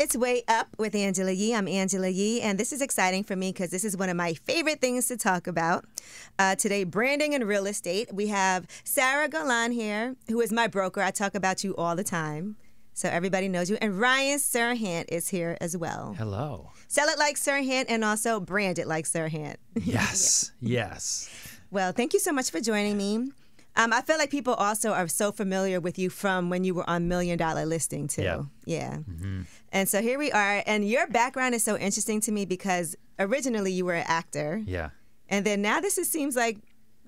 It's Way Up with Angela Yee. I'm Angela Yee, and this is exciting for me because this is one of my favorite things to talk about. Uh, today, branding and real estate. We have Sarah Golan here, who is my broker. I talk about you all the time. So everybody knows you. And Ryan Serhant is here as well. Hello. Sell it like Serhant and also brand it like Serhant. Yes, yes. Well, thank you so much for joining me. Um, I feel like people also are so familiar with you from when you were on Million Dollar Listing too. Yeah. Yeah. And so here we are, and your background is so interesting to me because originally you were an actor, Yeah. and then now this is, seems like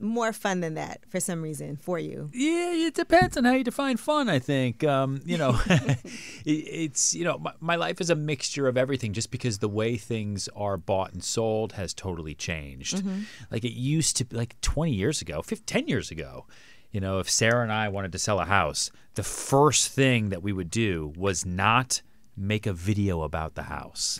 more fun than that for some reason for you. Yeah, it depends on how you define fun. I think um, you know, it, it's you know, my, my life is a mixture of everything. Just because the way things are bought and sold has totally changed. Like it used to, like 20 years ago, 15, 10 years ago. You know, if Sarah and I wanted to sell a house, the first thing that we would do was not make a video about the house.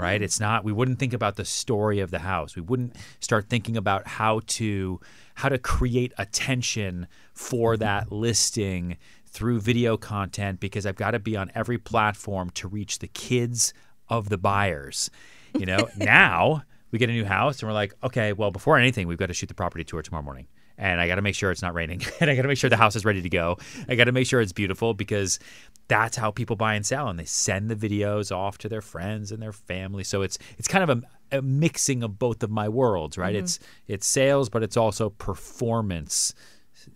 Right? Mm-hmm. It's not we wouldn't think about the story of the house. We wouldn't start thinking about how to how to create attention for mm-hmm. that listing through video content because I've got to be on every platform to reach the kids of the buyers. You know, now we get a new house and we're like, okay, well, before anything, we've got to shoot the property tour tomorrow morning. And I got to make sure it's not raining. and I got to make sure the house is ready to go. I got to make sure it's beautiful because that's how people buy and sell. And they send the videos off to their friends and their family. So it's it's kind of a, a mixing of both of my worlds, right? Mm-hmm. It's it's sales, but it's also performance.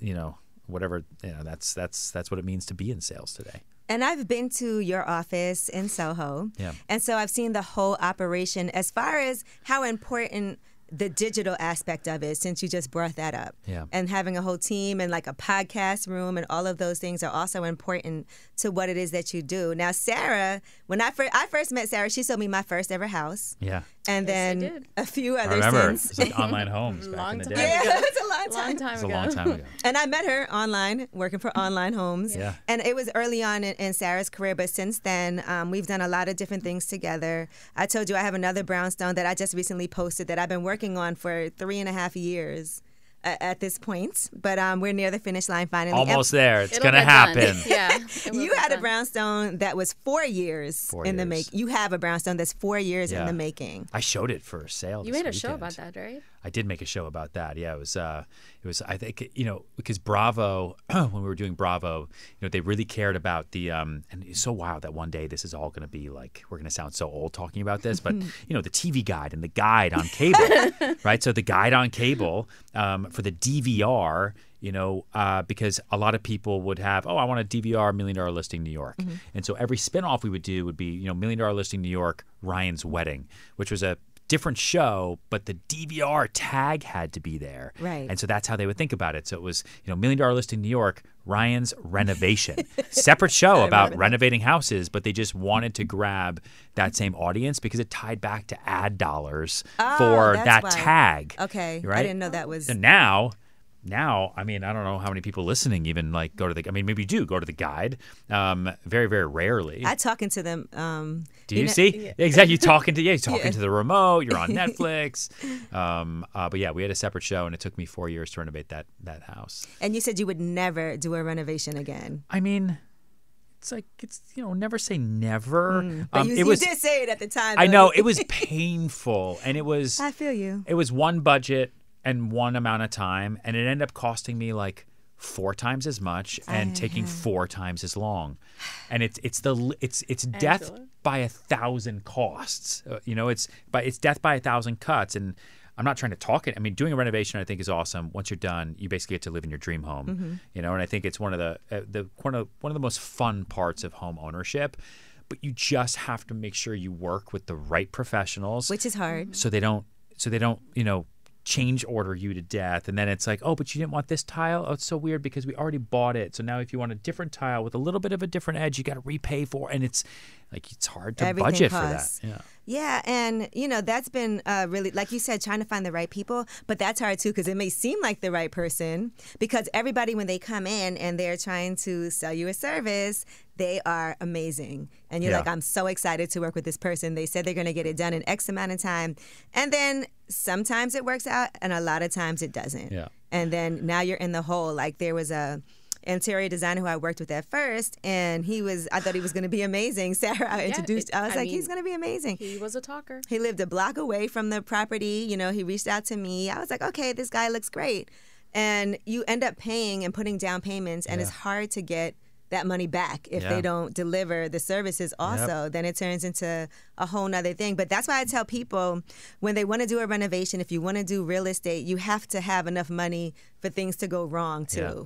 You know, whatever you know. That's that's that's what it means to be in sales today. And I've been to your office in Soho. Yeah. And so I've seen the whole operation as far as how important the digital aspect of it since you just brought that up. Yeah. And having a whole team and like a podcast room and all of those things are also important to what it is that you do. Now Sarah, when I first I first met Sarah, she sold me my first ever house. Yeah. And Yes, then a few I others remember it since. was like online homes back Long in the time day. yeah, it's a long time. Long time It was a long time ago. And I met her online, working for Online Homes. Yeah. And it was early on in, in Sarah's career, but since then, um, we've done a lot of different things together. I told you I have another brownstone that I just recently posted that I've been working on for three and a half years at this point. But um, we're near the finish line finally. And Almost there. It's gonna happen. Yeah. You get had a brownstone that was four years Four in the years. make. You have a brownstone that's four years in the making. I showed it for sale. You this made a show about that, right? I did make a show about that. Yeah, it was. Uh, it was. I think you know because Bravo, when we were doing Bravo, you know they really cared about the. Um, and it's so wild that one day this is all going to be like we're going to sound so old talking about this, but you know the TV guide and the guide on cable, right? So the guide on cable um, for the DVR. You know, uh, because a lot of people would have, oh, I want a DVR Million Dollar Listing New York, and so every spinoff we would do would be, you know, Million Dollar Listing New York, Ryan's Wedding, which was a different show, but the DVR tag had to be there. Right. And so that's how they would think about it. So it was, you know, Million Dollar Listing New York, Ryan's Renovation. Separate show about renovating houses, but they just wanted to grab that same audience because it tied back to ad dollars Oh, for that why. tag. Okay. Right? I didn't know that was. And now now, I mean, I don't know how many people listening even like go to the. I mean, maybe you do go to the guide. Um, very, very rarely. I talking to them. Um, do you, know- see exactly? You talking to yeah, you're talking Yeah. to the remote. You're on Netflix. um, uh, but yeah, we had a separate show, and it took me four years to renovate that that house. And you said you would never do a renovation again. I mean, it's like it's you know never say never. Mm. But Um, you, it you was. did say it at the time. I know it was painful, and it was. I feel you. It was one budget and one amount of time, and it ended up costing me like four times as much and taking four times as long. And it's it's the it's it's death Angela? by a thousand costs. Uh, you know, it's by it's death by a thousand cuts. And I'm not trying to talk it. I mean, doing a renovation I think is awesome. Once you're done, you basically get to live in your dream home. You know, and I think it's one of the uh, the one of one of the most fun parts of home ownership. But you just have to make sure you work with the right professionals Which is hard. so they don't so they don't you know change order you to death. And then it's like oh but you didn't want this tile? Oh it's so weird because we already bought it. So now if you want a different tile with a little bit of a different edge you got to repay for and it's like it's hard to Everything budget costs. for that. yeah Yeah, and you know that's been uh, really, like you said, trying to find the right people. But that's hard too because it may seem like the right person because everybody when they come in and they're trying to sell you a service, they are amazing, and you're Yeah. like, I'm so excited to work with this person. They said they're going to get it done in X amount of time, and then sometimes it works out, and a lot of times it doesn't. Yeah. And then now you're in the hole. Like there was a interior designer who I worked with at first, and he was. I thought he was going to be amazing. Sarah I introduced. it- I was I like, mean, he's going to be amazing. He was a talker. He lived a block away from the property. You know, he reached out to me. I was like, okay, this guy looks great. And you end up paying and putting down payments, and it's hard to get that money back if Yeah. they don't deliver the services also then it turns into a whole nother thing but that's why i tell people when they want to do a renovation if you want to do real estate you have to have enough money for things to go wrong too yeah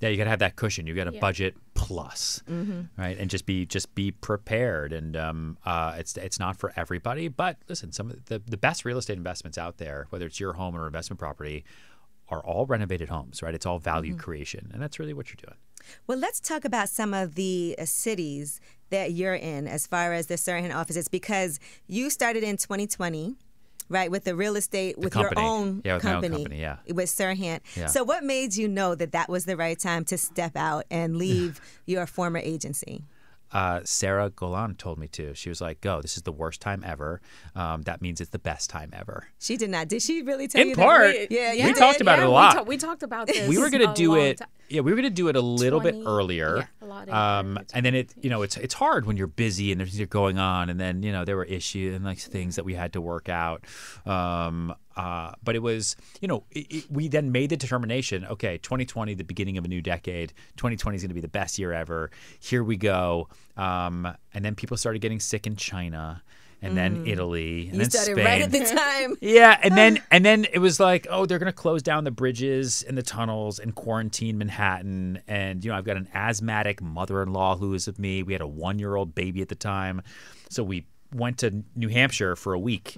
you got to have that cushion. You got to budget plus right? And just be just be prepared. And um, uh, it's it's not for everybody but listen some of the, the best real estate investments out there whether it's your home or investment property are all renovated homes right? It's all value creation and that's really what you're doing. Well, let's talk about some of the uh, cities that you're in as far as the Serhant offices because you started in 2020, right, with the real estate with company. your own Yeah, with my own company, company, yeah. with Serhant. Yeah. So, what made you know that that was the right time to step out and leave your former agency? uh, Sarah Golan told me to. She was like, "Go! This is the worst time ever. Um, that means it's the best time ever." She did not. Did she really tell In you part. that? Yeah, We did. talked about it a we lot. ta- We, talked about this. we were gonna do it. ti- Yeah, we were gonna do it a little bit earlier. yeah, um, and then it, you know, it's it's hard when you're busy and there's things are going on, and then you know there were issues and like things that we had to work out. Um, uh, but it was, you know, it, it, we then made the determination. Okay, 2020, the beginning of a new decade. 2020 is going to be the best year ever. Here we go. Um, and then people started getting sick in China, and then Italy, and Mm. You then Spain. right at the time. Yeah, and then and then it was like, oh, they're gonna close down the bridges and the tunnels and quarantine Manhattan. And you know, I've got an asthmatic mother-in-law who is with me. We had a one-year-old baby at the time, so we went to New Hampshire for a week,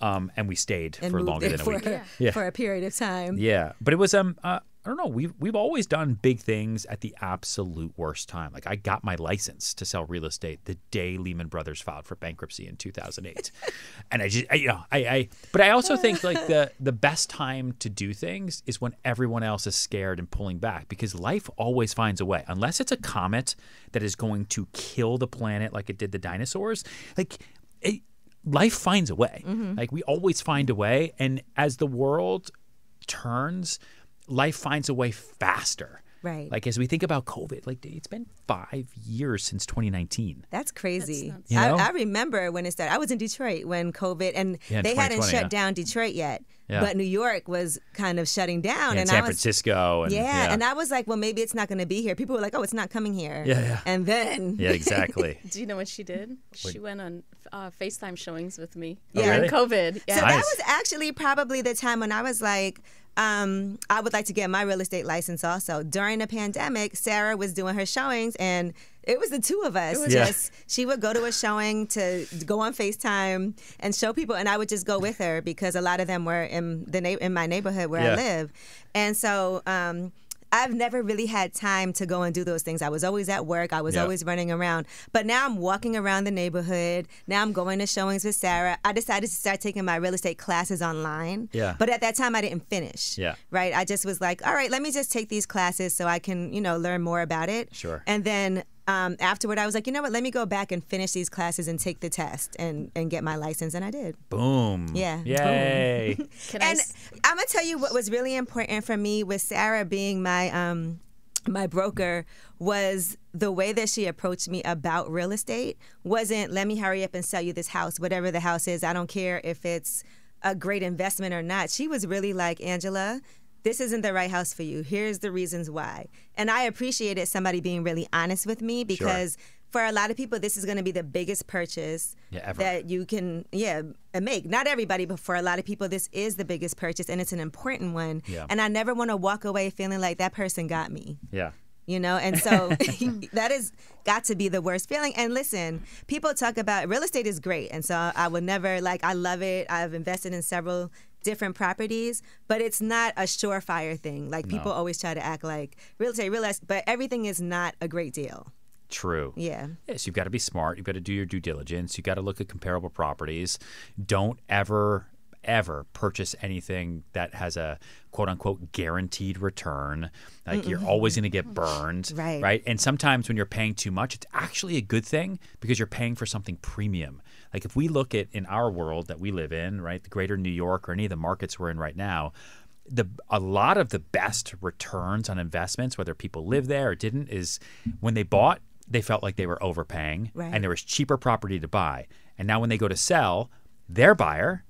um, and we stayed and for longer than a for, week. Yeah. for a period of time. Yeah, but it was um uh, I don't know. We've we've always done big things at the absolute worst time. Like I got my license to sell real estate the day Lehman Brothers filed for bankruptcy in 2008, and I just I, you know I, I but I also think like the the best time to do things is when everyone else is scared and pulling back because life always finds a way unless it's a comet that is going to kill the planet like it did the dinosaurs. Like. It, Life finds a way. Mm-hmm. Like we always find a way, and as the world turns, life finds a way faster. Right. Like as we think about COVID, like it's been five years since 2019. That's crazy. nuts. You know? I, I remember when it started. I was in Detroit when COVID, and Yeah, they hadn't shut yeah. down Detroit yet, Yeah. but New York was kind of shutting down. in and San I was, Francisco, and yeah, and I was like, well, maybe it's not going to be here. People were like, oh, it's not coming here. Yeah, yeah. And then, yeah, exactly. Do you know what she did? She went on uh, FaceTime showings with me Yeah. during really? COVID. Yeah. So that was actually probably the time when I was like, um, I would like to get my real estate license also. During the pandemic, Sarah was doing her showings and it was the two of us. was- Yeah. Just she would go to a showing to go on FaceTime and show people and I would just go with her because a lot of them were in the na- in my neighborhood where Yeah. I live. And so um I've never really had time to go and do those things. I was always at work. I was Yeah. always running around. But now I'm walking around the neighborhood. Now I'm going to showings with Sarah. I decided to start taking my real estate classes online. Yeah. But at that time, I didn't finish. Yeah. Right. I just was like, all right, let me just take these classes so I can, you know, learn more about it. Sure. And then um, afterward, I was like, you know what? Let me go back and finish these classes and take the test and, and get my license. And I did. Boom. Yeah. Yay. Can I And s- I'm gonna tell you what was really important for me with Sarah being my um my broker was the way that she approached me about real estate wasn't let me hurry up and sell you this house whatever the house is i don't care if it's a great investment or not she was really like angela this isn't the right house for you. Here's the reasons why. And i appreciated somebody being really honest with me because for a lot of people this is going to be the biggest purchase Yeah, that you can yeah make. Not everybody but for a lot of people this is the biggest purchase and it's an important one. Yeah. and i never want to walk away feeling like that person got me. Yeah. you know and so that has got to be the worst feeling. And listen people talk about real estate is great. And so i would never like i love it. I've invested in several different properties but it's not a surefire thing like people always try to act like real estate real estate but everything is not a great deal True. yeah Yes, you've got to be smart. You've got to do your due diligence. You've got to look at comparable properties. Don't ever, ever purchase anything that has a quote unquote guaranteed return. Like you're always going to get burned. Right. Right. And sometimes when you're paying too much, it's actually a good thing because you're paying for something premium. Like if we look at in our world that we live in, right, the greater New York or any of the markets we're in right now, the a lot of the best returns on investments, whether people live there or didn't, is when they bought, they felt like they were overpaying, Right. and there was cheaper property to buy. And now when they go to sell, their buyer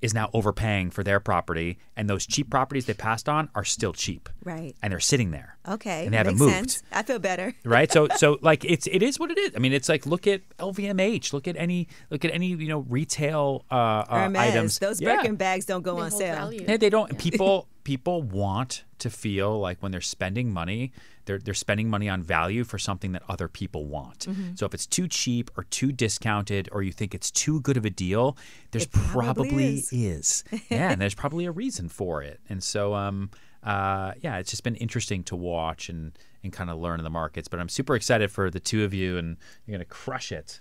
is now overpaying for their property, and those cheap properties they passed on are still cheap, right. And they're sitting there. okay and they haven't makes moved. Sense i feel better. Right? So so like it's it is what it is. I mean it's like look at lvmh look at any look at any you know retail uh, uh Hermes, items. those Yeah. Birkin bags don't go they on sale. value. Yeah, they don't. People people want to feel like when they're spending money, they're they're spending money on value for something that other people want. Mm-hmm. So if it's too cheap or too discounted, or you think it's too good of a deal, there's It probably probably is. is. Yeah, and there's probably a reason for it. And so, um, uh, yeah, it's just been interesting to watch and and kind of learn in the markets. But I'm super excited for the two of you, and you're gonna crush it.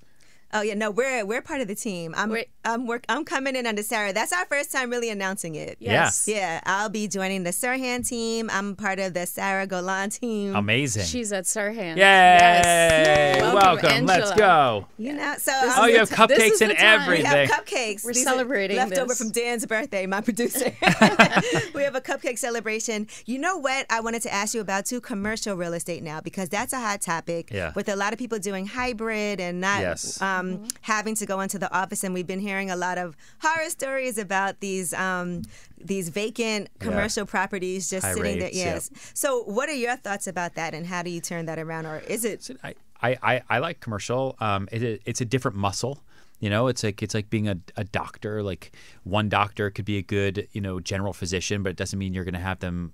Oh yeah, no, we're we're part of the team. I'm Wait. I'm work I'm coming in under Sarah. That's our first time really announcing it. Yes. Yeah, I'll be joining the Serhant team. I'm part of the Sarah Golan team. Amazing. She's at Serhant. Yay! Yes. Welcome. Let's go. you know, so This Oh, you have the cupcakes is and the time. we everything. have cupcakes. We're These celebrating leftover this. from Dan's birthday, my producer. we have a cupcake celebration. You know what? I wanted to ask you about too commercial real estate now because that's a hot topic. Yeah. With a lot of people doing hybrid and not Yes. um, having to go into the office, and we've been hearing a lot of horror stories about these. Um, these vacant commercial properties just High sitting rates, there. yep. Yes. So, what are your thoughts about that, and how do you turn that around, or is it? I, I, I, I like commercial. Um, it, it's a different muscle. You know, it's like it's like being a, a doctor. Like one doctor could be a good, you know, general physician, but it doesn't mean you're going to have them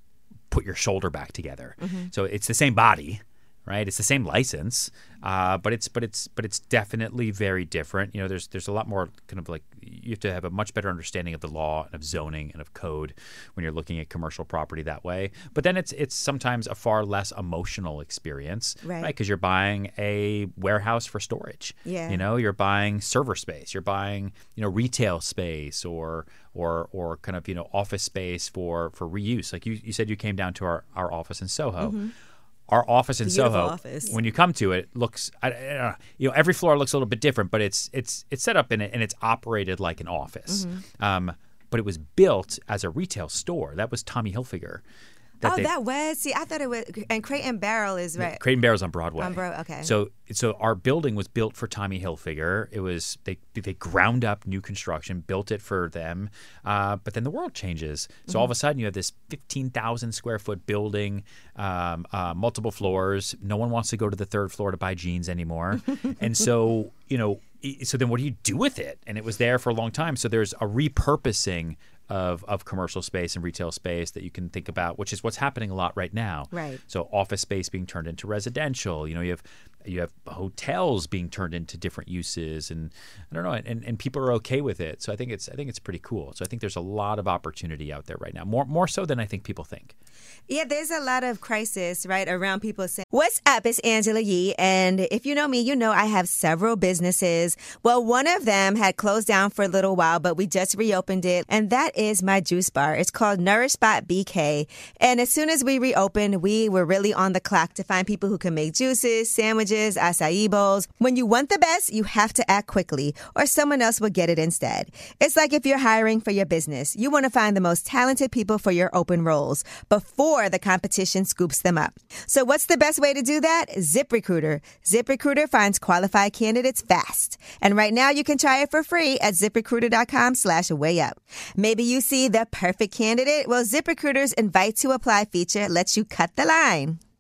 put your shoulder back together. So it's the same body, right? It's the same license, uh, but it's but it's but it's definitely very different. You know, there's there's a lot more kind of like you have to have a much better understanding of the law and of zoning and of code when you're looking at commercial property that way. But then it's it's sometimes a far less emotional experience, Right. Because you're buying a warehouse for storage. Yeah. You know, you're buying server space. You're buying you know retail space or or or kind of you know office space for for reuse. Like you, you said, you came down to our our office in Soho. Our office in Beautiful Soho, office. when you come to it, looks I, I you know every floor looks a little bit different, but it's it's it's set up in it and it's operated like an office. Mm-hmm. Um, but it was built as a retail store. That was Tommy Hilfiger. Oh, they- that was. See, I thought it was. And Crate and Barrel is right. Crate and Barrel's on Broadway. On Broad- okay. So so our building was built for Tommy Hilfiger. It was they they ground up new construction, built it for them. Uh, but then the world changes. So all of a sudden you have this fifteen thousand square foot building, um, uh, multiple floors. No one wants to go to the third floor to buy jeans anymore, and so you know. So then, what do you do with it? And it was there for a long time. So there's a repurposing of, of commercial space and retail space that you can think about, which is what's happening a lot right now. Right. So office space being turned into residential. You know, you have you have hotels being turned into different uses, and I don't know, and, and people are okay with it. So I think it's I think it's pretty cool. So I think there's a lot of opportunity out there right now, more more so than I think people think. Yeah, there's a lot of crisis, right, around people saying, What's up? It's Angela Yee. And if you know me, you know I have several businesses. Well, one of them had closed down for a little while, but we just reopened it. And that is my juice bar. It's called Nourish Spot BK. And as soon as we reopened, we were really on the clock to find people who can make juices, sandwiches, acai bowls. When you want the best, you have to act quickly, or someone else will get it instead. It's like if you're hiring for your business, you want to find the most talented people for your open roles before the competition scoops them up. So what's the best way to do that? ZipRecruiter. ZipRecruiter finds qualified candidates fast. And right now you can try it for free at ziprecruiter.com slash way up. Maybe you see the perfect candidate? Well, ZipRecruiter's invite to apply feature lets you cut the line.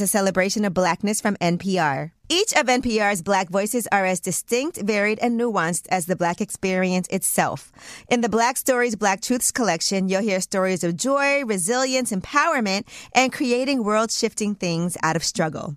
a celebration of blackness from NPR. Each of NPR's Black voices are as distinct, varied, and nuanced as the Black experience itself. In the Black Stories, Black Truths collection, you'll hear stories of joy, resilience, empowerment, and creating world shifting things out of struggle.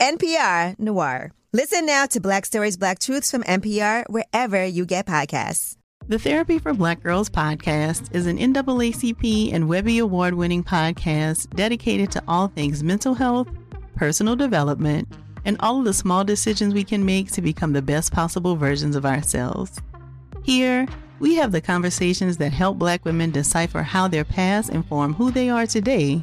NPR Noir. Listen now to Black Stories, Black Truths from NPR wherever you get podcasts. The Therapy for Black Girls podcast is an NAACP and Webby Award winning podcast dedicated to all things mental health, personal development, and all of the small decisions we can make to become the best possible versions of ourselves. Here, we have the conversations that help Black women decipher how their past inform who they are today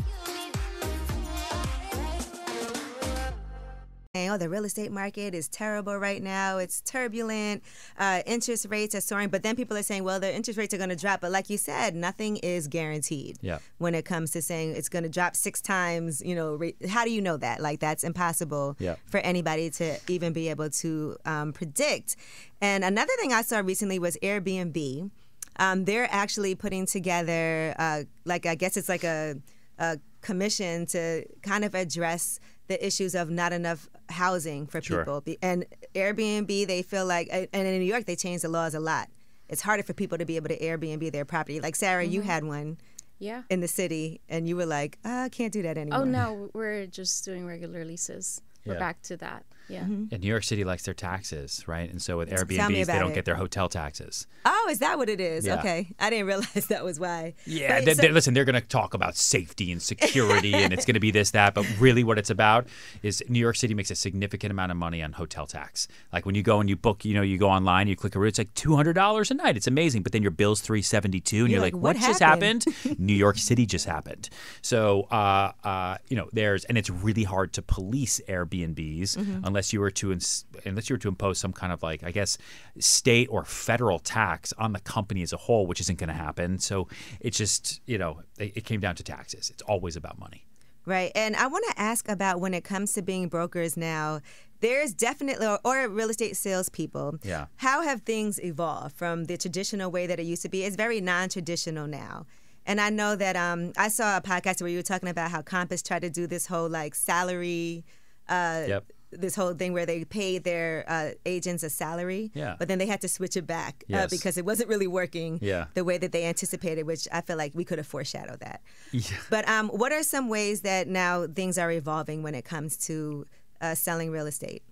Oh, the real estate market is terrible right now. It's turbulent. Uh, interest rates are soaring. But then people are saying, well, the interest rates are going to drop. But like you said, nothing is guaranteed Yeah. when it comes to saying it's going to drop six times. You know, rate- how do you know that? Like, that's impossible Yeah. for anybody to even be able to um, predict. And another thing I saw recently was Airbnb. Um, they're actually putting together, uh, like, I guess it's like a, a commission to kind of address the issues of not enough housing for Sure. people. And Airbnb, they feel like, and in New York, they changed the laws a lot. It's harder for people to be able to Airbnb their property. Like Sarah, you had one Yeah. in the city, and you were like, "Ah, I can't do that anymore. Oh no, we're just doing regular leases. We're Yeah. back to that. Yeah. Mm-hmm. And New York City likes their taxes, right? And so with Tell Airbnbs, they don't it. get their hotel taxes. Oh, is that what it is? Yeah. Okay, I didn't realize that was why. Yeah, But they, so- they- listen, they're going to talk about safety and security, and it's going to be this, that. But really, what it's about is New York City makes a significant amount of money on hotel tax. Like when you go and you book, you know, you go online, you click a room, it's like two hundred dollars a night. It's amazing, but then your bill's three seventy two, and You're you're, like, like, "What what, just happened?" happened? New York City just happened. So, uh, uh, you know, there's, and it's really hard to police Airbnbs Mm-hmm. unless you were to, ins- unless you were to impose some kind of like, I guess, state or federal tax on the company as a whole, which isn't going to happen. So it's just, you know, it, it came down to taxes. It's always about money. Right. And I want to ask about when it comes to being brokers now, there's definitely, or, or real estate salespeople. Yeah. How have things evolved from the traditional way that it used to be? It's very non traditional now. And I know that um, I saw a podcast where you were talking about how Compass tried to do this whole like salary, uh, Yep. This whole thing where they paid their uh, agents a salary. Yeah. But then they had to switch it back uh, because it wasn't really working Yeah. the way that they anticipated, which I feel like we could have foreshadowed that. Yeah. But um, what are some ways that now things are evolving when it comes to uh, selling real estate?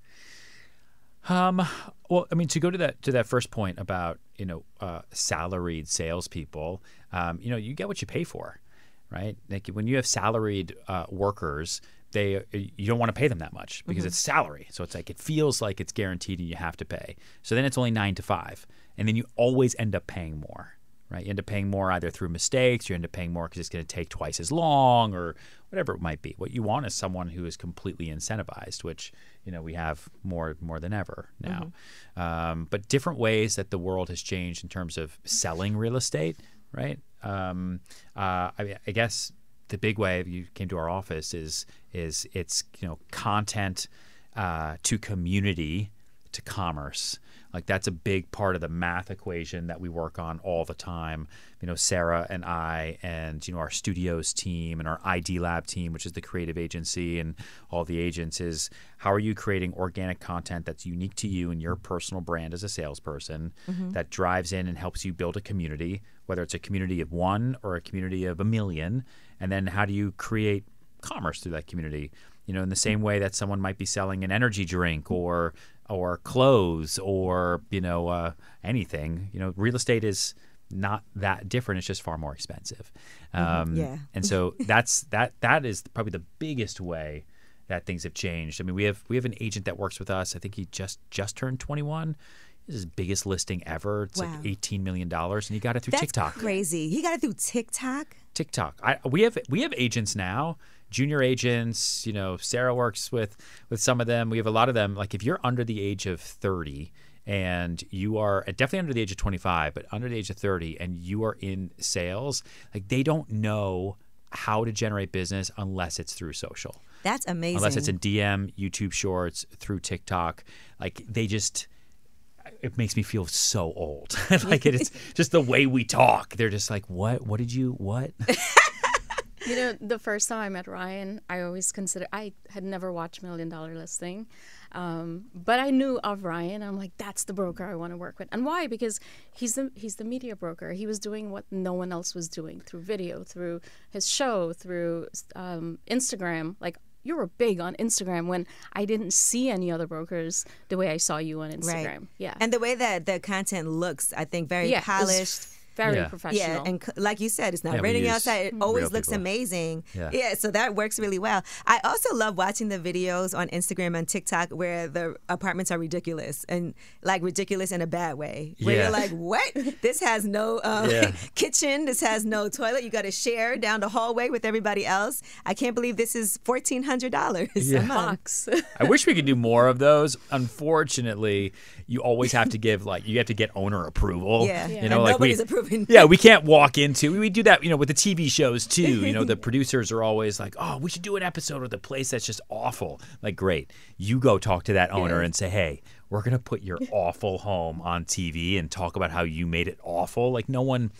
Um, well, I mean, to go to that to that first point about you know uh, salaried salespeople, um, you know, you get what you pay for, right? Like when you have salaried uh, workers, they you don't want to pay them that much because it's salary. So it's like it feels like it's guaranteed and you have to pay. So then it's only nine to five, and then you always end up paying more. Right, you end up paying more either through mistakes, you end up paying more because it's going to take twice as long, or whatever it might be. What you want is someone who is completely incentivized, which you know we have more more than ever now. Um, but different ways that the world has changed in terms of selling real estate, right? Um, uh, I, mean, I guess the big way you came to our office is is it's you know content uh, to community to commerce. Like that's a big part of the math equation that we work on all the time. You know, Sarah and I, and you know our studios team and our ID Lab team, which is the creative agency, and all the agents is how are you creating organic content that's unique to you and your personal brand as a salesperson that drives in and helps you build a community, whether it's a community of one or a community of a million, and then how do you create commerce through that community? You know, in the same way that someone might be selling an energy drink or or clothes or you know uh, anything. You know, real estate is not that different. It's just far more expensive. Um, Yeah. and so that's that that is probably the biggest way that things have changed. I mean, we have we have an agent that works with us. I think he just just turned 21. This is his biggest listing ever. It's Wow. like 18 million dollars, and he got it through That's TikTok. crazy. He got it through TikTok. TikTok. I, we have we have agents now, junior agents. You know, Sarah works with with some of them. We have a lot of them. Like if you're under the age of thirty and you are definitely under the age of 25, but under the age of 30, and you are in sales, like they don't know how to generate business unless it's through social That's amazing. unless it's in DM, YouTube Shorts, through TikTok. Like they just, it makes me feel so old. like it's just the way we talk. They're just like, what? What did you? What? You know, the first time I met Ryan, I always considered I had never watched Million Dollar Listing, um, but I knew of Ryan. I'm like, that's the broker I want to work with, and why? Because he's the he's the media broker. He was doing what no one else was doing through video, through his show, through um, Instagram. Like you were big on Instagram when I didn't see any other brokers the way I saw you on Instagram. right. Yeah, And the way that the content looks, I think very yeah, polished. Very Yeah. professional. Yeah, and c- like you said, it's not Yeah, raining outside. It always looks people. amazing. Yeah. so that works really well. I also love watching the videos on Instagram and TikTok where the apartments are ridiculous and like ridiculous in a bad way. Where Yeah. you're like, what? This has no um, Yeah. kitchen. This has no toilet. You got to share down the hallway with everybody else. I can't believe this is fourteen hundred dollars Yeah. a month. I wish we could do more of those. Unfortunately, you always have to give like you have to get owner approval. Yeah. Yeah. you know, And like nobody's we, Yeah, we can't walk into. We do that, you know, with the TV shows too. You know, the producers are always like, "Oh, we should do an episode with a place that's just awful." Like, great, you go talk to that owner and say, "Hey, we're gonna put your awful home on TV and talk about how you made it awful." Like, no one.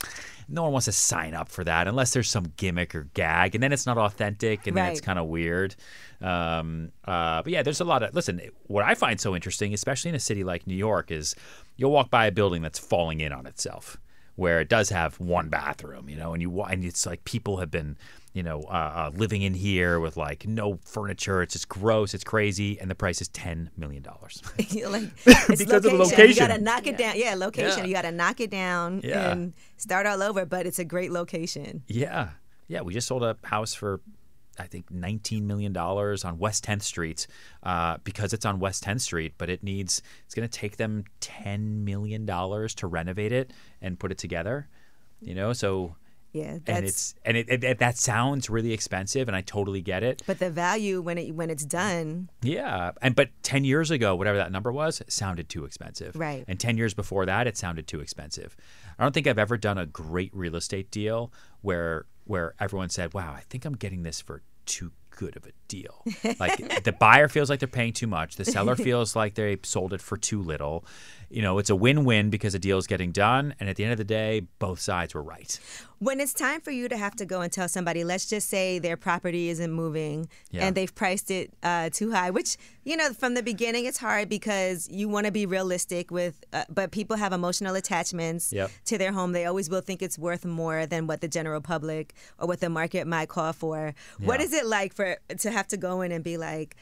No one wants to sign up for that unless there's some gimmick or gag, and then it's not authentic, and then it's kind of weird. Um, uh, but yeah, there's a lot of listen. What I find so interesting, especially in a city like New York, is you'll walk by a building that's falling in on itself, where it does have one bathroom, you know, and you wa- and it's like people have been, you know, uh, uh, living in here with like no furniture. It's just gross. It's crazy, and the price is ten million dollars. like, it's Because of the location, You got to knock it down. Yeah, location. Yeah. You got to knock it down Yeah. and start all over. But it's a great location. Yeah. Yeah. We just sold a house for, I think, $19 million on West 10th Street uh, because it's on West 10th Street, but it needs, it's going to take them $10 million to renovate it and put it together. You know, so. Yeah, and it's and it, it, it- that sounds really expensive, and I totally get it. But the value when it when it's done, Yeah, and but ten years ago, whatever that number was, sounded too expensive. Right. And ten years before that, it sounded too expensive. I don't think I've ever done a great real estate deal where where everyone said, "Wow, I think I'm getting this for too good of a deal." like the buyer feels like they're paying too much, the seller feels like they sold it for too little. You know, it's a win-win because the deal is getting done, and at the end of the day, both sides were right. when it's time for you to have to go and tell somebody, let's just say their property isn't moving Yeah. and they've priced it uh, too high, which you know from the beginning it's hard because you want to be realistic with, uh, but people have emotional attachments Yep. to their home. They always will think it's worth more than what the general public or what the market might call for. What Yeah. is it like for to have to go in and be like?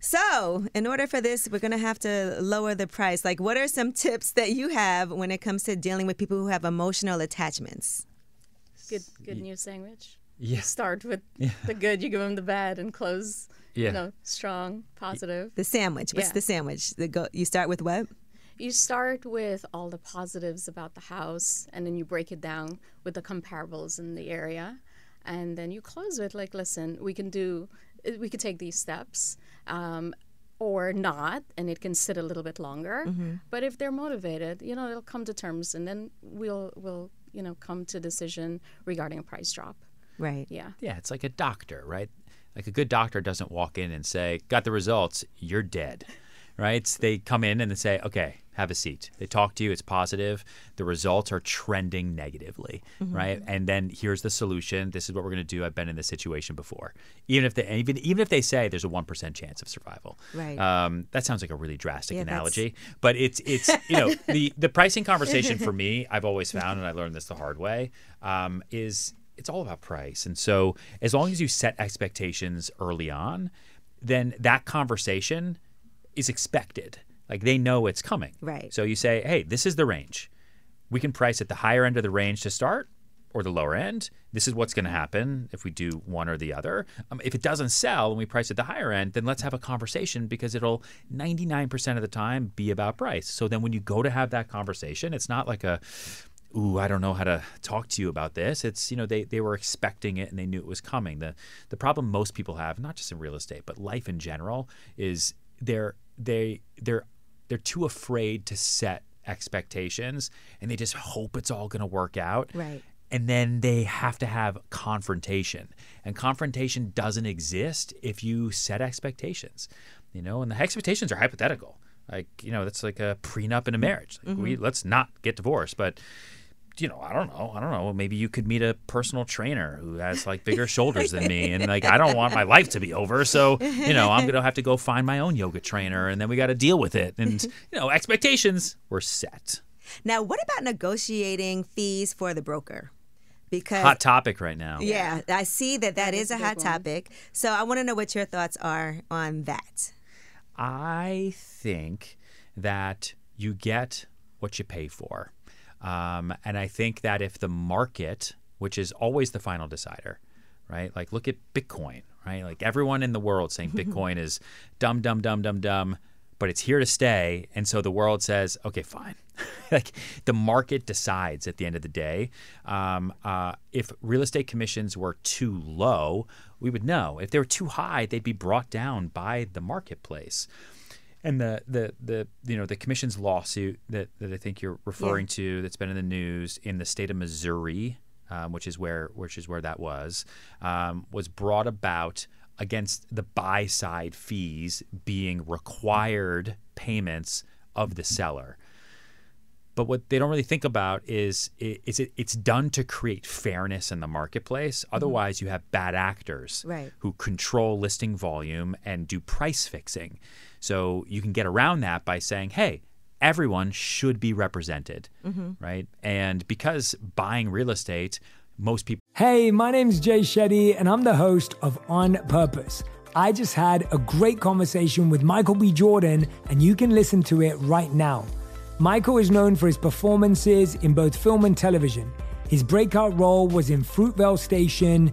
So, in order for this, we're going to have to lower the price. Like, what are some tips that you have when it comes to dealing with people who have emotional attachments? Good, good news sandwich. Yeah. Start with Yeah. the good, you give them the bad, and close. Yeah. You know, strong, positive. The sandwich. What's Yeah. the sandwich? The go. You start with what? You start with all the positives about the house, and then you break it down with the comparables in the area, and then you close with like, listen, we can do, we could take these steps, um, or not, and it can sit a little bit longer. Mhm. But if they're motivated, you know, they'll come to terms, and then we'll we'll you know come to decision regarding a price drop. Right. Yeah. Yeah, it's like a doctor, right? Like a good doctor doesn't walk in and say, "Got the results, you're dead." Right? They come in and they say, "Okay, have a seat." They talk to you, it's positive. The results are trending negatively, Mhm. right? And then here's the solution. This is what we're going to do. I've been in this situation before. Even if they even even if they say there's a 1% chance of survival. Right. Um, that sounds like a really drastic Yeah, that's- analogy, but it's it's you know, the the pricing conversation for me, I've always found and I learned this the hard way, um, is it's all about price. And so as long as you set expectations early on, then that conversation is expected. Like they know it's coming. Right. So you say, hey, this is the range. We can price at the higher end of the range to start or the lower end. This is what's going to happen if we do one or the other. Um, if it doesn't sell and we price at the higher end, then let's have a conversation because it'll 99% of the time be about price. So then when you go to have that conversation, it's not like a, ooh, I don't know how to talk to you about this. It's, you know, they, they were expecting it and they knew it was coming. The, the problem most people have, not just in real estate, but life in general, is they're, they, they're, they're too afraid to set expectations and they just hope it's all going to work out. Right. And then they have to have confrontation. And confrontation doesn't exist if you set expectations. You know, and the expectations are hypothetical. Like, you know, that's like a prenup in a marriage. Like we Mhm. let's not get divorced, but you know, I don't know. I don't know. Maybe you could meet a personal trainer who has like bigger shoulders than me, and like I don't want my life to be over. So you know, I'm gonna have to go find my own yoga trainer, and then we got to deal with it. And you know, expectations were set. Now, what about negotiating fees for the broker? Because Hot topic right now. Yeah, I see that that is, a hot topic. So I want to know what your thoughts are on that. I think that you get what you pay for. Um, and I think that if the market, which is always the final decider, right? Like look at Bitcoin, right? Like everyone in the world saying Bitcoin is dumb, dumb, dumb, dumb, dumb, but it's here to stay. And so the world says, okay, fine. like the market decides at the end of the day. Um, uh, if real estate commissions were too low, we would know. If they were too high, they'd be brought down by the marketplace. And the, the, the you know the commission's lawsuit that, that I think you're referring to that's been in the news in the state of Missouri, um, which is where which is where that was, um, was brought about against the buy side fees being required payments of the seller. But what they don't really think about is is it it's done to create fairness in the marketplace. Otherwise, you have bad actors Right. who control listing volume and do price fixing. So you can get around that by saying, "Hey, everyone should be represented." Mhm. Right? And because buying real estate, most people Hey, my name's Jay Shetty, and I'm the host of On Purpose. I just had a great conversation with Michael B. Jordan, and you can listen to it right now. Michael is known for his performances in both film and television. His breakout role was in Fruitvale Station,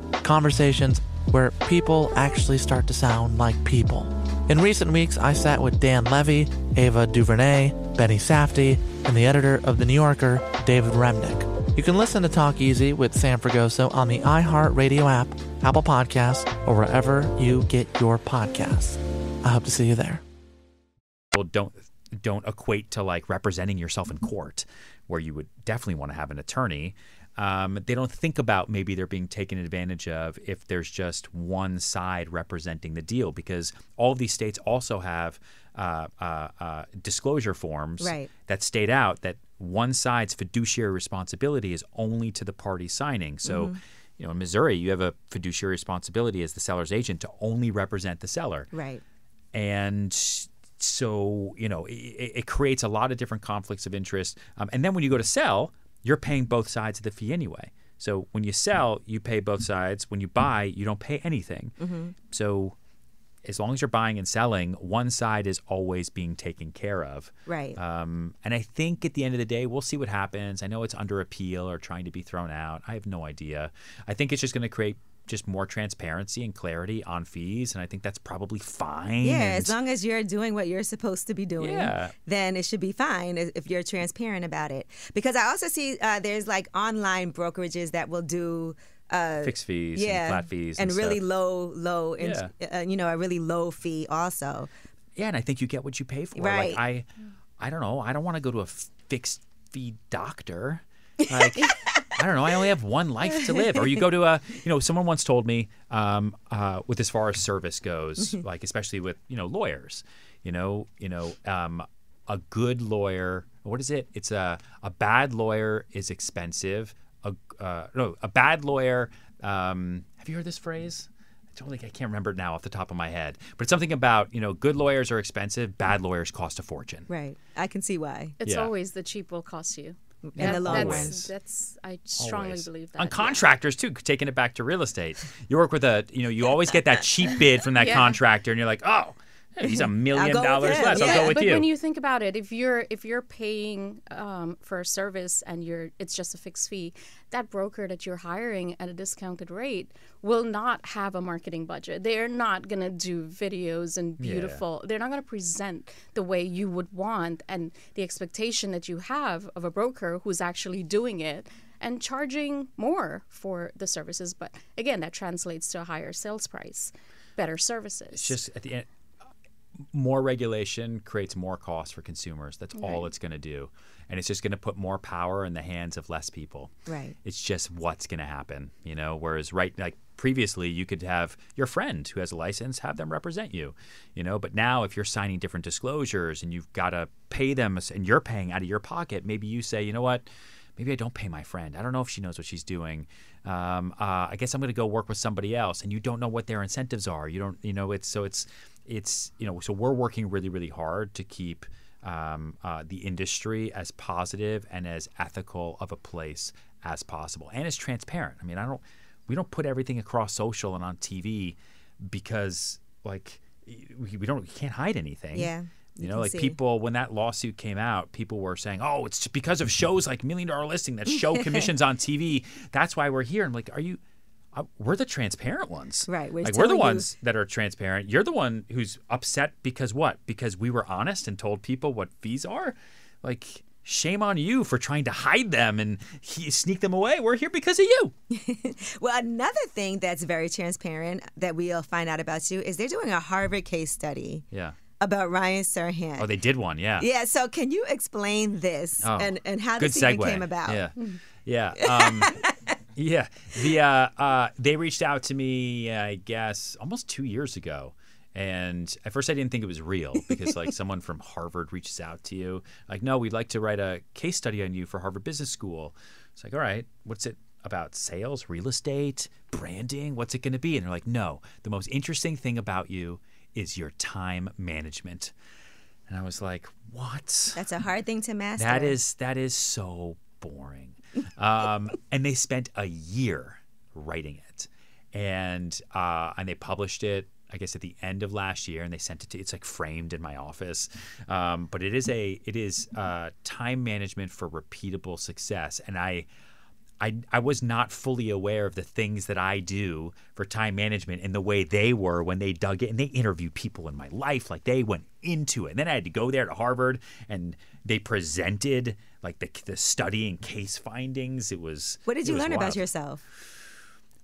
conversations where people actually start to sound like people. In recent weeks, I sat with Dan Levy, Ava DuVernay, Benny Safdie, and the editor of The New Yorker, David Remnick. You can listen to Talk Easy with Sam Fragoso on the iHeartRadio app, Apple Podcasts, or wherever you get your podcasts. I hope to see you there. Well, don't don't equate to like representing yourself in court, where you would definitely want to have an attorney um, they don't think about maybe they're being taken advantage of if there's just one side representing the deal because all of these states also have uh, uh, uh, disclosure forms right. that state out that one side's fiduciary responsibility is only to the party signing. So, mm-hmm. you know, in Missouri, you have a fiduciary responsibility as the seller's agent to only represent the seller. Right. And so, you know, it, it creates a lot of different conflicts of interest. Um, and then when you go to sell, you're paying both sides of the fee anyway. So when you sell, you pay both sides. When you buy, you don't pay anything. Mm-hmm. So as long as you're buying and selling, one side is always being taken care of. Right. Um, and I think at the end of the day, we'll see what happens. I know it's under appeal or trying to be thrown out. I have no idea. I think it's just going to create just more transparency and clarity on fees, and I think that's probably fine. Yeah, and, as long as you're doing what you're supposed to be doing, yeah. then it should be fine if you're transparent about it. Because I also see uh, there's like online brokerages that will do uh, fixed fees, yeah, and flat fees, and, and really stuff. low, low, Yeah. uh, you know, a really low fee also. Yeah, and I think you get what you pay for. Right. Like I, I don't know. I don't want to go to a fixed fee doctor. Like I don't know. I only have one life to live. Or you go to a, you know, someone once told me, um, uh, with as far as service goes, like especially with you know lawyers, you know, you know, um, a good lawyer. What is it? It's a a bad lawyer is expensive. A uh, no, a bad lawyer. Um, have you heard this phrase? I totally I can't remember it now off the top of my head, but it's something about you know good lawyers are expensive, bad lawyers cost a fortune. Right. I can see why. It's Yeah. always the cheap will cost you. In That- the long that's, run. That's I strongly Always. believe that. On yeah. contractors too, taking it back to real estate. You work with a, you know, you always get that cheap bid from that Yeah. contractor, and you're like, oh, Hey, he's a million dollars less. I'll Yeah, go with but you. when you think about it, if you're if you're paying um, for a service and you're it's just a fixed fee, that broker that you're hiring at a discounted rate will not have a marketing budget. They're not gonna do videos and Yeah. beautiful. They're not gonna present the way you would want and the expectation that you have of a broker who's actually doing it and charging more for the services. But again, that translates to a higher sales price, better services. It's just at the end, more regulation creates more cost for consumers. That's all it's going to do, and it's just going to put more power in the hands of less people. Right. It's just what's going to happen, you know. Whereas right, like previously, you could have your friend who has a license have them represent you, you know. But now, if you're signing different disclosures and you've got to pay them, and you're paying out of your pocket, maybe you say, you know what. Maybe I don't pay my friend. I don't know if she knows what she's doing. Um, uh, I guess I'm going to go work with somebody else, and you don't know what their incentives are. You don't, you know, it's so it's it's you know so we're working really really hard to keep um, uh, the industry as positive and as ethical of a place as possible and as transparent. I mean, I don't we don't put everything across social and on TV because like we, we don't we can't hide anything. Yeah, You you know, like see. people when that lawsuit came out, people were saying, "Oh, it's because of shows like Million Dollar Listing that show commissions on TV. That's why we're here." I'm like, "Are you? Uh, we're the transparent ones, Right, we're like we're the telling you- ones that are transparent. You're the one who's upset because what? Because we were honest and told people what fees are. Like, shame on you for trying to hide them and he, sneak them away. We're here because of you. Well, another thing that's very transparent that we'll find out about you is they're doing a Harvard case study Yeah. about Ryan Serhant. Oh, they did one. Yeah. Yeah, so can you explain this Oh, and, and how this even came about? Yeah, yeah, um, yeah. The uh, uh, they reached out to me, I guess, almost two years ago, and at first I didn't think it was real because like someone from Harvard reaches out to you, like, no, we'd like to write a case study on you for Harvard Business School. It's like, all right, what's it? About sales, real estate, branding? What's it going to be? And they're like, no, the most interesting thing about you is your time management. And I was like, what? That's a hard thing to master. That is that is so boring. Um, and they spent a year writing it, and uh, and they published it. I guess at the end of last year, and they sent it to. It's like framed in my office, um, but it is a it is uh, time management for repeatable success, and I. I, I was not fully aware of the things that I do for time management and the way they were when they dug it and they interviewed people in my life like they went into it and then I had to go there to Harvard and they presented like the, the study and case findings it was What did you learn about yourself?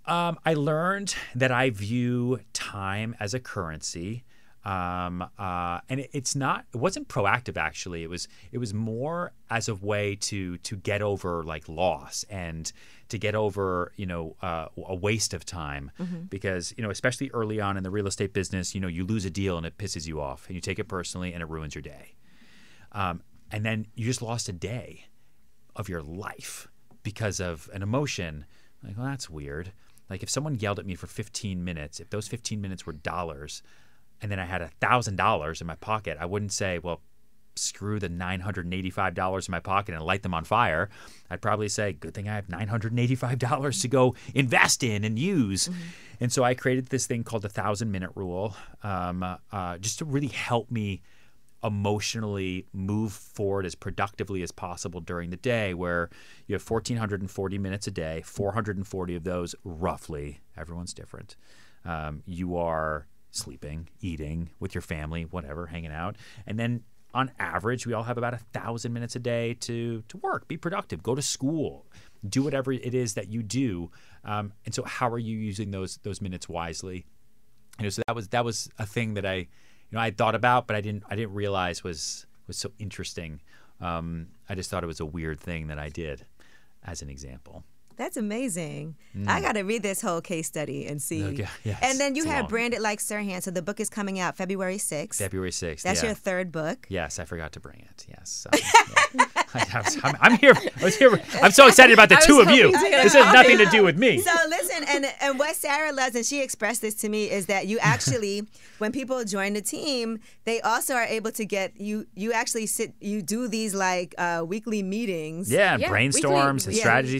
Um, I learned that I view time as a currency. Um, uh, and it, it's not. It wasn't proactive. Actually, it was. It was more as a way to to get over like loss and to get over you know uh, a waste of time Mhm. because you know especially early on in the real estate business you know you lose a deal and it pisses you off and you take it personally and it ruins your day um, and then you just lost a day of your life because of an emotion. Like well that's weird. Like if someone yelled at me for 15 minutes if those 15 minutes were dollars and then i had a thousand dollars in my pocket i wouldn't say well screw the $985 in my pocket and light them on fire. I'd probably say good thing i have $985 to go invest in and use. And so i created this thing called the thousand minute rule um, uh, just to really help me emotionally move forward as productively as possible during the day where you have 1440 minutes a day 440 of those roughly everyone's different. Um, you are sleeping eating with your family whatever hanging out. And then on average we all have about a thousand minutes a day to to work be productive go to school do whatever it is that you do. Um, and so how are you using those those minutes wisely? You know so that was that was a thing that i you know I thought about, but I didn't I didn't realize was was so interesting. Um, I just thought it was a weird thing that I did, as an example. That's amazing. Mm. I got to read this whole case study and see. Okay, yes, and then you it's have long. branded like Serhant. So the book is coming out February 6th. February sixth. That's yeah. your third book. Yes, I forgot to bring it. Yes, um, yeah. I, was, I'm, I'm here. I was here. I'm so excited about the two of you. hoping to get This has nothing to do with me. So listen, and and what Sarah loves, and she expressed this to me, is that you actually, when people join the team, they also are able to get you. You actually sit, you do these like uh, weekly meetings. Yeah, brainstorms and Yeah. strategy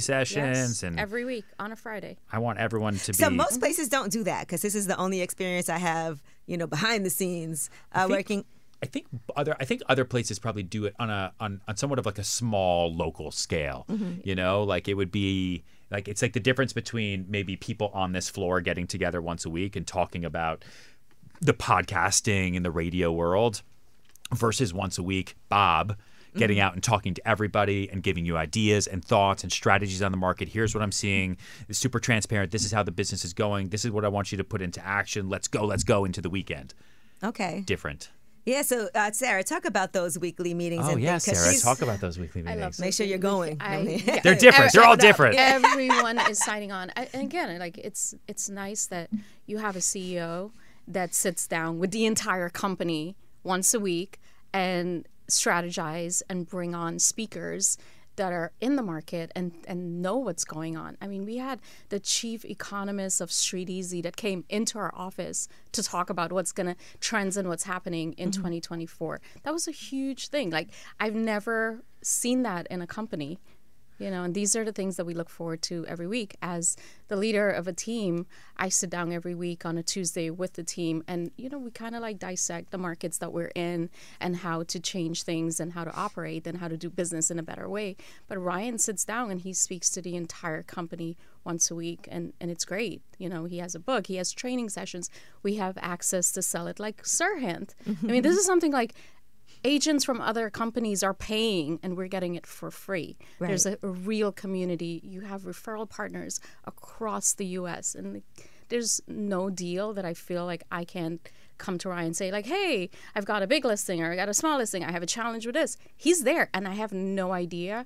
sessions, and every week on a Friday. I want everyone to be. So most places don't do that because this is the only experience I have you know, behind the scenes uh, think- working. I think other I think other places probably do it on a on, on somewhat of like a small local scale. Mhm. You know, like it would be like it's like the difference between maybe people on this floor getting together once a week and talking about the podcasting and the radio world versus once a week Bob getting out and talking to everybody and giving you ideas and thoughts and strategies on the market. Here's what I'm seeing. It's super transparent. This is how the business is going. This is what I want you to put into action. Let's go. Let's go into the weekend. Okay. Different. Yeah, so uh, Sarah, talk about those weekly meetings. Oh and yeah, things, 'cause Sarah, she's- talk about those weekly meetings. I love meetings. Make sure you're going. I mean- yeah. They're different. They're all different. Everyone is signing on. I, and again, like it's it's nice that you have a CEO that sits down with the entire company once a week and strategize and bring on speakers that are in the market and, and know what's going on. I mean, we had the chief economist of StreetEasy that came into our office to talk about what's going to trends and what's happening in Mhm. 2024. That was a huge thing. Like I've never seen that in a company you know and these are the things that we look forward to every week. As the leader of a team i sit down every week on a tuesday with the team and you know we kind of like dissect the markets that we're in and how to change things and how to operate and how to do business in a better way. But ryan sits down and he speaks to the entire company once a week and and it's great. You know he has a book he has training sessions. We have access to sell it like Serhant i mean this is something like agents from other companies are paying and we're getting it for free. There's a, a real community. You have referral partners across the US and like, there's no deal that I feel like I can't come to Ryan and say like, "Hey, I've got a big listing or I got a small listing. I have a challenge with this." He's there and I have no idea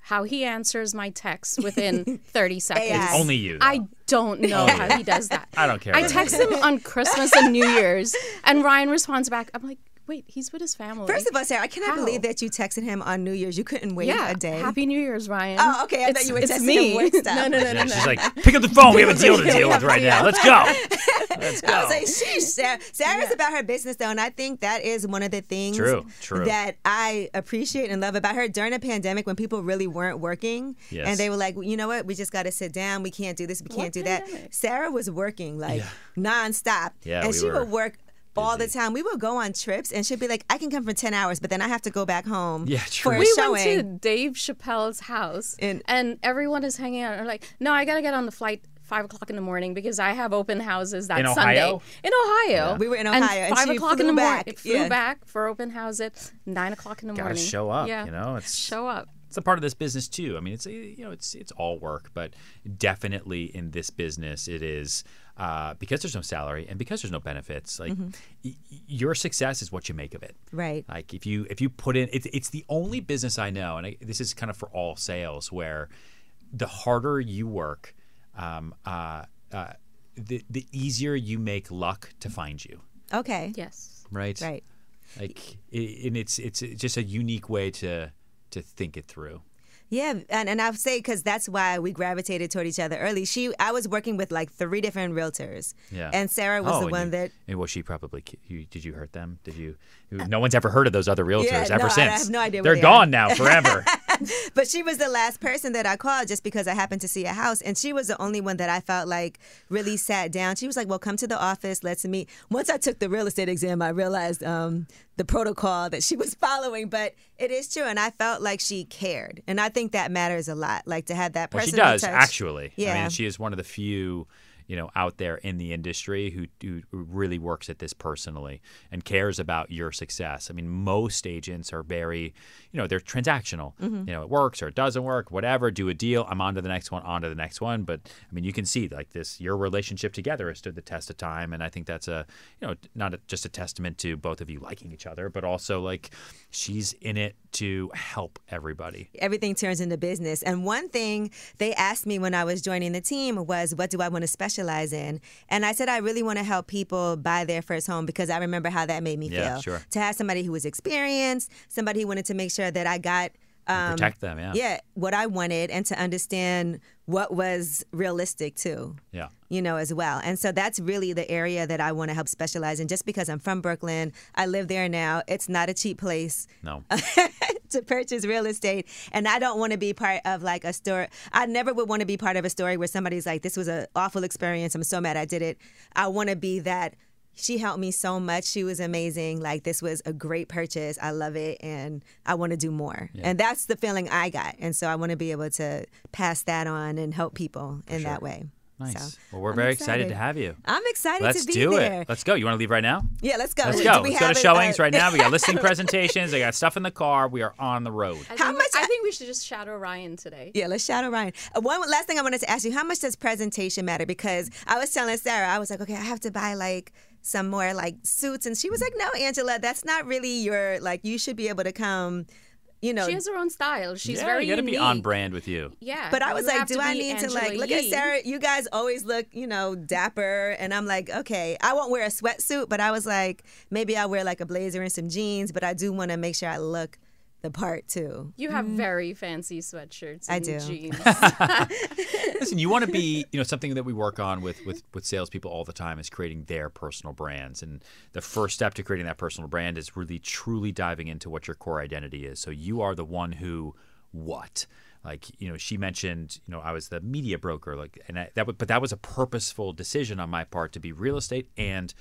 how he answers my texts within 30 seconds. It's only you, though. I don't know how he does that. I don't care I text him on Christmas and New Year's, and Ryan responds back. I'm like, wait, he's with his family. First of all, Sarah, I cannot How? believe that you texted him on New Year's. You couldn't wait yeah, a day. Happy New Year's, Ryan. Oh, okay. I it's, thought you were it's texting me. him work stuff. No, no, no, no, Yeah, no. she's like, pick up the phone. We have a deal to deal with right now. Let's go. Let's I was go. like, sheesh. Sarah. Sarah's about her business, though, and I think that is one of the things True, true. that I appreciate and love about her during the pandemic when people really weren't working, Yes. and they were like, you know what, we just got to sit down. We can't do this. We can't do that. Sarah was working like nonstop, Yeah, and we she were would work. All the time, we would go on trips, and she'd be like, "I can come for ten hours, but then I have to go back home Yeah, for a we showing." went to Dave Chappelle's house, and, everyone is hanging out. They're like, no, I gotta get on the flight five o'clock in the morning because I have open houses that In Sunday Ohio? in Ohio. Yeah. We were in Ohio, and five she o'clock in the morning. back. Flew Yeah. back for open house at nine o'clock in the Gotta morning. show up. Yeah, You know, it's show up. It's a part of this business too. I mean, it's you know, it's it's all work, but definitely in this business, it is uh, because there's no salary and because there's no benefits. Like Mhm. y- y- your success is what you make of it. Right. Like if you if you put in, it's it's the only business I know, and I, this is kind of for all sales, where the harder you work, um, uh, uh, the the easier you make luck to find you. Okay. Yes. Right. Right. Like, i- and it's it's just a unique way to to think it through. Yeah, and, and I'll say because that's why we gravitated toward each other early. She, I was working with like three different realtors. Yeah. And Sarah was Oh, the one you- that. And was she probably? You, did you hurt them? Did you? No one's ever heard of those other realtors Yeah, ever no, I since. have no idea They're they are. gone now forever. but she was the last person that I called just because I happened to see a house, and she was the only one that I felt like really sat down. She was like, "Well, come to the office. Let's meet." Once I took the real estate exam, I realized um, the protocol that she was following. But it is true, and I felt like she cared, and I think that matters a lot. Like to have that Well, person. she does actually. Yeah. I mean, she is one of the few, you know, out there in the industry who, who really works at this personally and cares about your success. I mean, most agents are very, you know, they're transactional. Mhm. You know, it works or it doesn't work, whatever. Do a deal. I'm on to the next one. On to the next one. But I mean, you can see like this, your relationship together has stood the test of time, and I think that's a, you know, not a, just a testament to both of you liking each other, but also like she's in it to help everybody. everything turns into business. And one thing they asked me when I was joining the team was, What do I want to specialize in? And I said, I really want to help people buy their first home because I remember how that made me Yeah, feel. sure. To have somebody who was experienced, somebody who wanted to make sure that I got. Um, protect them, yeah. Yeah, what I wanted, and to understand what was realistic too Yeah. You know, as well. And so that's really the area that I want to help specialize in. Just because I'm from Brooklyn, I live there now. It's not a cheap place No. to purchase real estate, and I don't want to be part of like a story. I never would want to be part of a story where somebody's like, "This was an awful experience. I'm so mad I did it." I want to be that she helped me so much. She was amazing. Like this was a great purchase. I love it, and I want to do more. Yeah. And that's the feeling I got. And so I want to be able to pass that on and help people in that way. Nice. So, well, we're I'm very excited. excited. to have you. I'm excited Let's to be do there. it. Let's go. You want to leave right now? Yeah, let's go. Let's go. we Let's go to have it, showings uh, right now. We got listing presentations. I got stuff in the car. We are on the road. I think, I think we should just shadow Ryan today. Yeah, let's shout out Ryan. Uh, one last thing I wanted to ask you: How much does presentation matter? Because I was telling Sarah, I was like, okay, I have to buy like some more like suits, and she was like, no, Angela, that's not really your like. You should be able to come. You know, she has her own style. She's yeah, very you got to be on brand with you. Yeah, But I was like, do I be need to like Angela look at Sarah? You guys always look, you know, dapper, and I'm like, okay, I won't wear a sweatsuit, but I was like, maybe I'll wear like a blazer and some jeans, but I do want to make sure I look the part too. You have mm. very fancy sweatshirts and I do. jeans. Listen, you want to be, you know, something that we work on with with with salespeople all the time is creating their personal brands, and the first step to creating that personal brand is really truly diving into what your core identity is. So you are the one who, what. Like you know, she mentioned, you know, I was the media broker, like, and I, that, but that was a purposeful decision on my part to be real estate and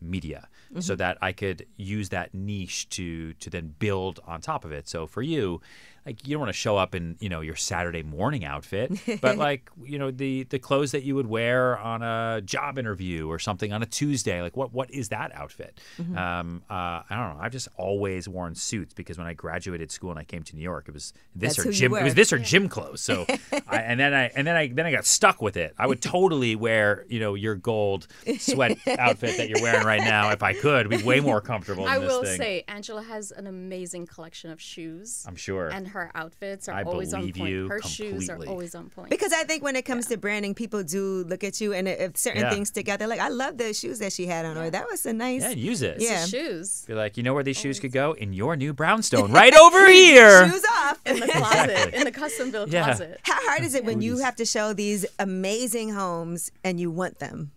media, so Mhm. that I could use that niche to to then build on top of it. So for you, like you don't want to show up in you know your Saturday morning outfit, but like you know the the clothes that you would wear on a job interview or something on a Tuesday. Like what what is that outfit? Mhm. Um, uh, I don't know. I've just always worn suits because when I graduated school and I came to New York, it was this That's or gym. It was this or gym clothes. So I, and then I and then I then I got stuck with it. I would totally wear you know your gold sweat outfit that you're wearing right now if I could. It'd be way more comfortable. I this will thing. say, Angela has an amazing collection of shoes. I'm sure. And her outfits are I always on point. you her shoes are always on point. Because I think when it comes to branding, people do look at you, and if certain Yeah. things stick out, they're like, "I love the shoes that she had on," or "That was a nice." Yeah, use it. Yeah, shoes. Be like, you know where these shoes could go? In your new brownstone, right over here. Shoes off in the closet, Exactly. in the custom built Yeah. closet. How hard is it when you have to show these amazing homes and you want them?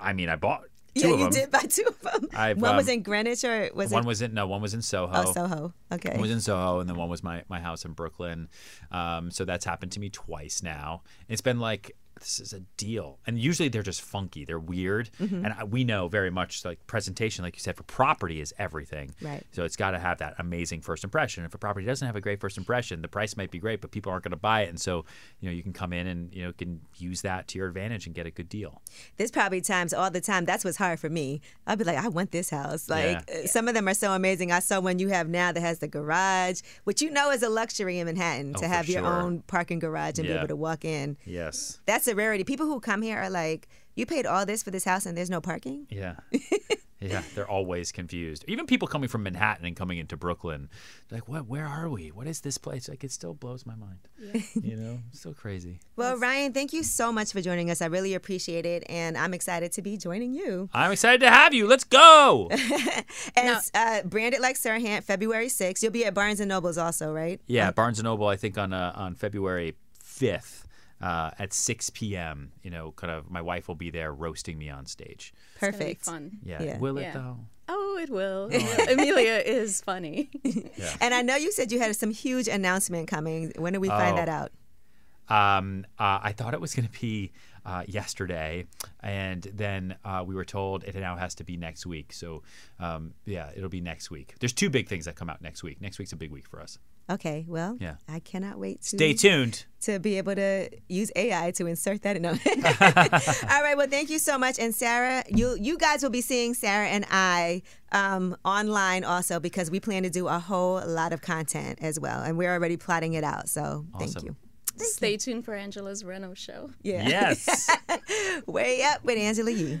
I mean, I bought two yeah, you them. did buy two of them. I've, one was um, in Greenwich, or was it? one it? was in no, one was in Soho. Oh, Soho. Okay. One was in Soho, and then one was my my house in Brooklyn. Um, so that's happened to me twice now. It's been like this is a deal, and usually they're just funky. They're weird, Mhm. and I, we know very much like presentation, like you said, for property is everything. Right. So it's got to have that amazing first impression. If a property doesn't have a great first impression, the price might be great, but people aren't going to buy it, and so you know you can come in and you know can use that to your advantage and get a good deal. There's probably times all the time. That's what's hard for me. I'll be like, I want this house. Like Yeah. some of them are so amazing. I saw one you have now that has the garage, which you know is a luxury in Manhattan Oh, to have your sure. own parking garage and be able to walk in. Yes. That's a rarity. People who come here are like, you paid all this for this house and there's no parking. Yeah. yeah, they're always confused. Even people coming from Manhattan and coming into Brooklyn, they're like, "What? Where are we? What is this place?" Like, it still blows my mind. you know, it's still crazy. Well, Ryan, thank you so much for joining us. I really appreciate it, and I'm excited to be joining you. I'm excited to have you. Let's go. and it's uh, branded like Serhant, February 6th. You'll be at Barnes and Nobles also, right? yeah, Barnes and Noble. I think on uh, on February fifth. Uh, at 6 p.m., you know, kind of, my wife will be there roasting me on stage. It's be Perfect. fun. Yeah. Will it, though? Oh, it will. Emilia is funny. yeah. And I know you said you had some huge announcement coming. When do we find Oh. that out? Um, uh, I thought it was going to be uh, yesterday, and then uh, we were told it now has to be next week. So, um, yeah, it'll be next week. There's two big things that come out next week. Next week's a big week for us. Okay, well, Yeah. I cannot wait to Stay tuned. to be able to use AI to insert that. No. All right. Well, thank you so much. And Sarah, you you guys will be seeing Sarah and I um, online also because we plan to do a whole lot of content as well, and we're already plotting it out. So thank Awesome. you. Stay tuned for Angela's Reno show. Yeah. Yes. Way up with Angela Yee.